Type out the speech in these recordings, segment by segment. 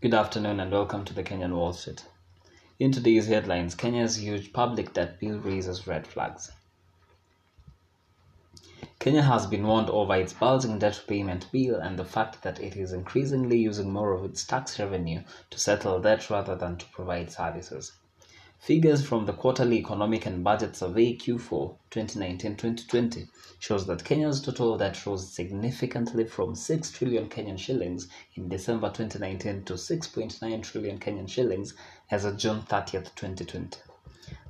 Good afternoon and welcome to the Kenyan Wall Street. In today's headlines, Kenya's huge public debt bill raises red flags. Kenya has been warned over its bulging debt repayment bill and the fact that it is increasingly using more of its tax revenue to settle debt rather than to provide services. Figures from the Quarterly Economic and Budget Survey Q4 2019-2020 shows that Kenya's total debt rose significantly from 6 trillion Kenyan shillings in December 2019 to 6.9 trillion Kenyan shillings as of June 30th, 2020.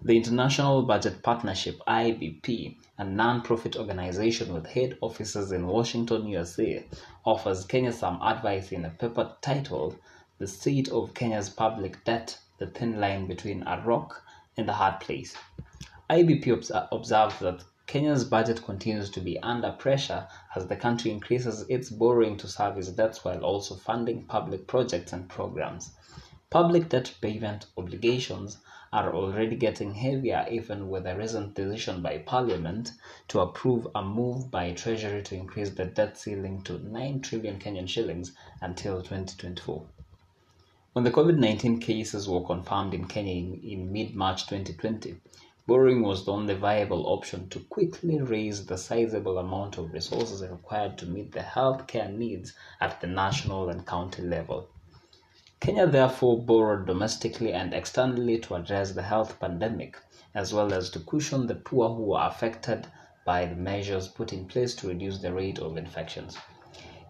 The International Budget Partnership IBP, a non-profit organization with head offices in Washington, USA, offers Kenya some advice in a paper titled The State of Kenya's Public Debt the thin line between a rock and a hard place. IBP observed that Kenya's budget continues to be under pressure as the country increases its borrowing to service debts while also funding public projects and programs. Public debt payment obligations are already getting heavier even with a recent decision by Parliament to approve a move by Treasury to increase the debt ceiling to 9 trillion Kenyan shillings until 2024. When the COVID 19 cases were confirmed in Kenya in, in mid March 2020, borrowing was the only viable option to quickly raise the sizable amount of resources required to meet the healthcare needs at the national and county level. Kenya therefore borrowed domestically and externally to address the health pandemic, as well as to cushion the poor who were affected by the measures put in place to reduce the rate of infections.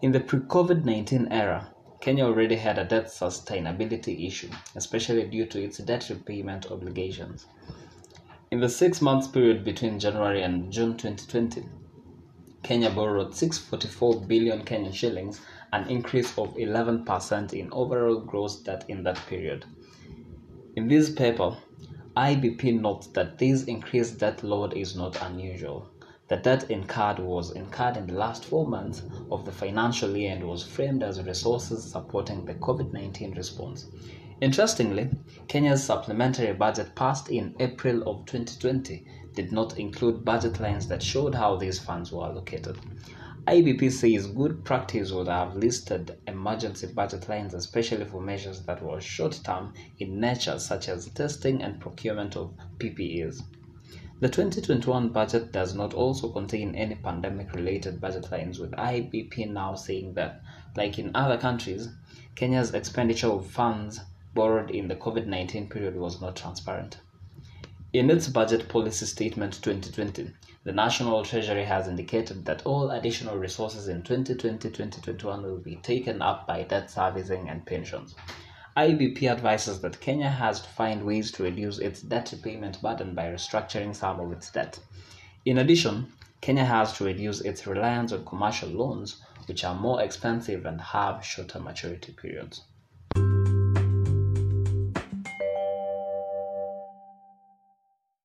In the pre COVID 19 era, Kenya already had a debt sustainability issue, especially due to its debt repayment obligations. In the six month period between January and June 2020, Kenya borrowed 644 billion Kenyan shillings, an increase of 11% in overall gross debt in that period. In this paper, IBP notes that this increased debt load is not unusual. The debt incurred was incurred in the last four months of the financial year and was framed as resources supporting the COVID 19 response. Interestingly, Kenya's supplementary budget passed in April of 2020 did not include budget lines that showed how these funds were allocated. IBP says good practice would have listed emergency budget lines, especially for measures that were short term in nature, such as testing and procurement of PPEs. The 2021 budget does not also contain any pandemic related budget lines, with IBP now saying that, like in other countries, Kenya's expenditure of funds borrowed in the COVID 19 period was not transparent. In its budget policy statement 2020, the National Treasury has indicated that all additional resources in 2020 2021 will be taken up by debt servicing and pensions. IBP advises that Kenya has to find ways to reduce its debt repayment burden by restructuring some of its debt. In addition, Kenya has to reduce its reliance on commercial loans, which are more expensive and have shorter maturity periods.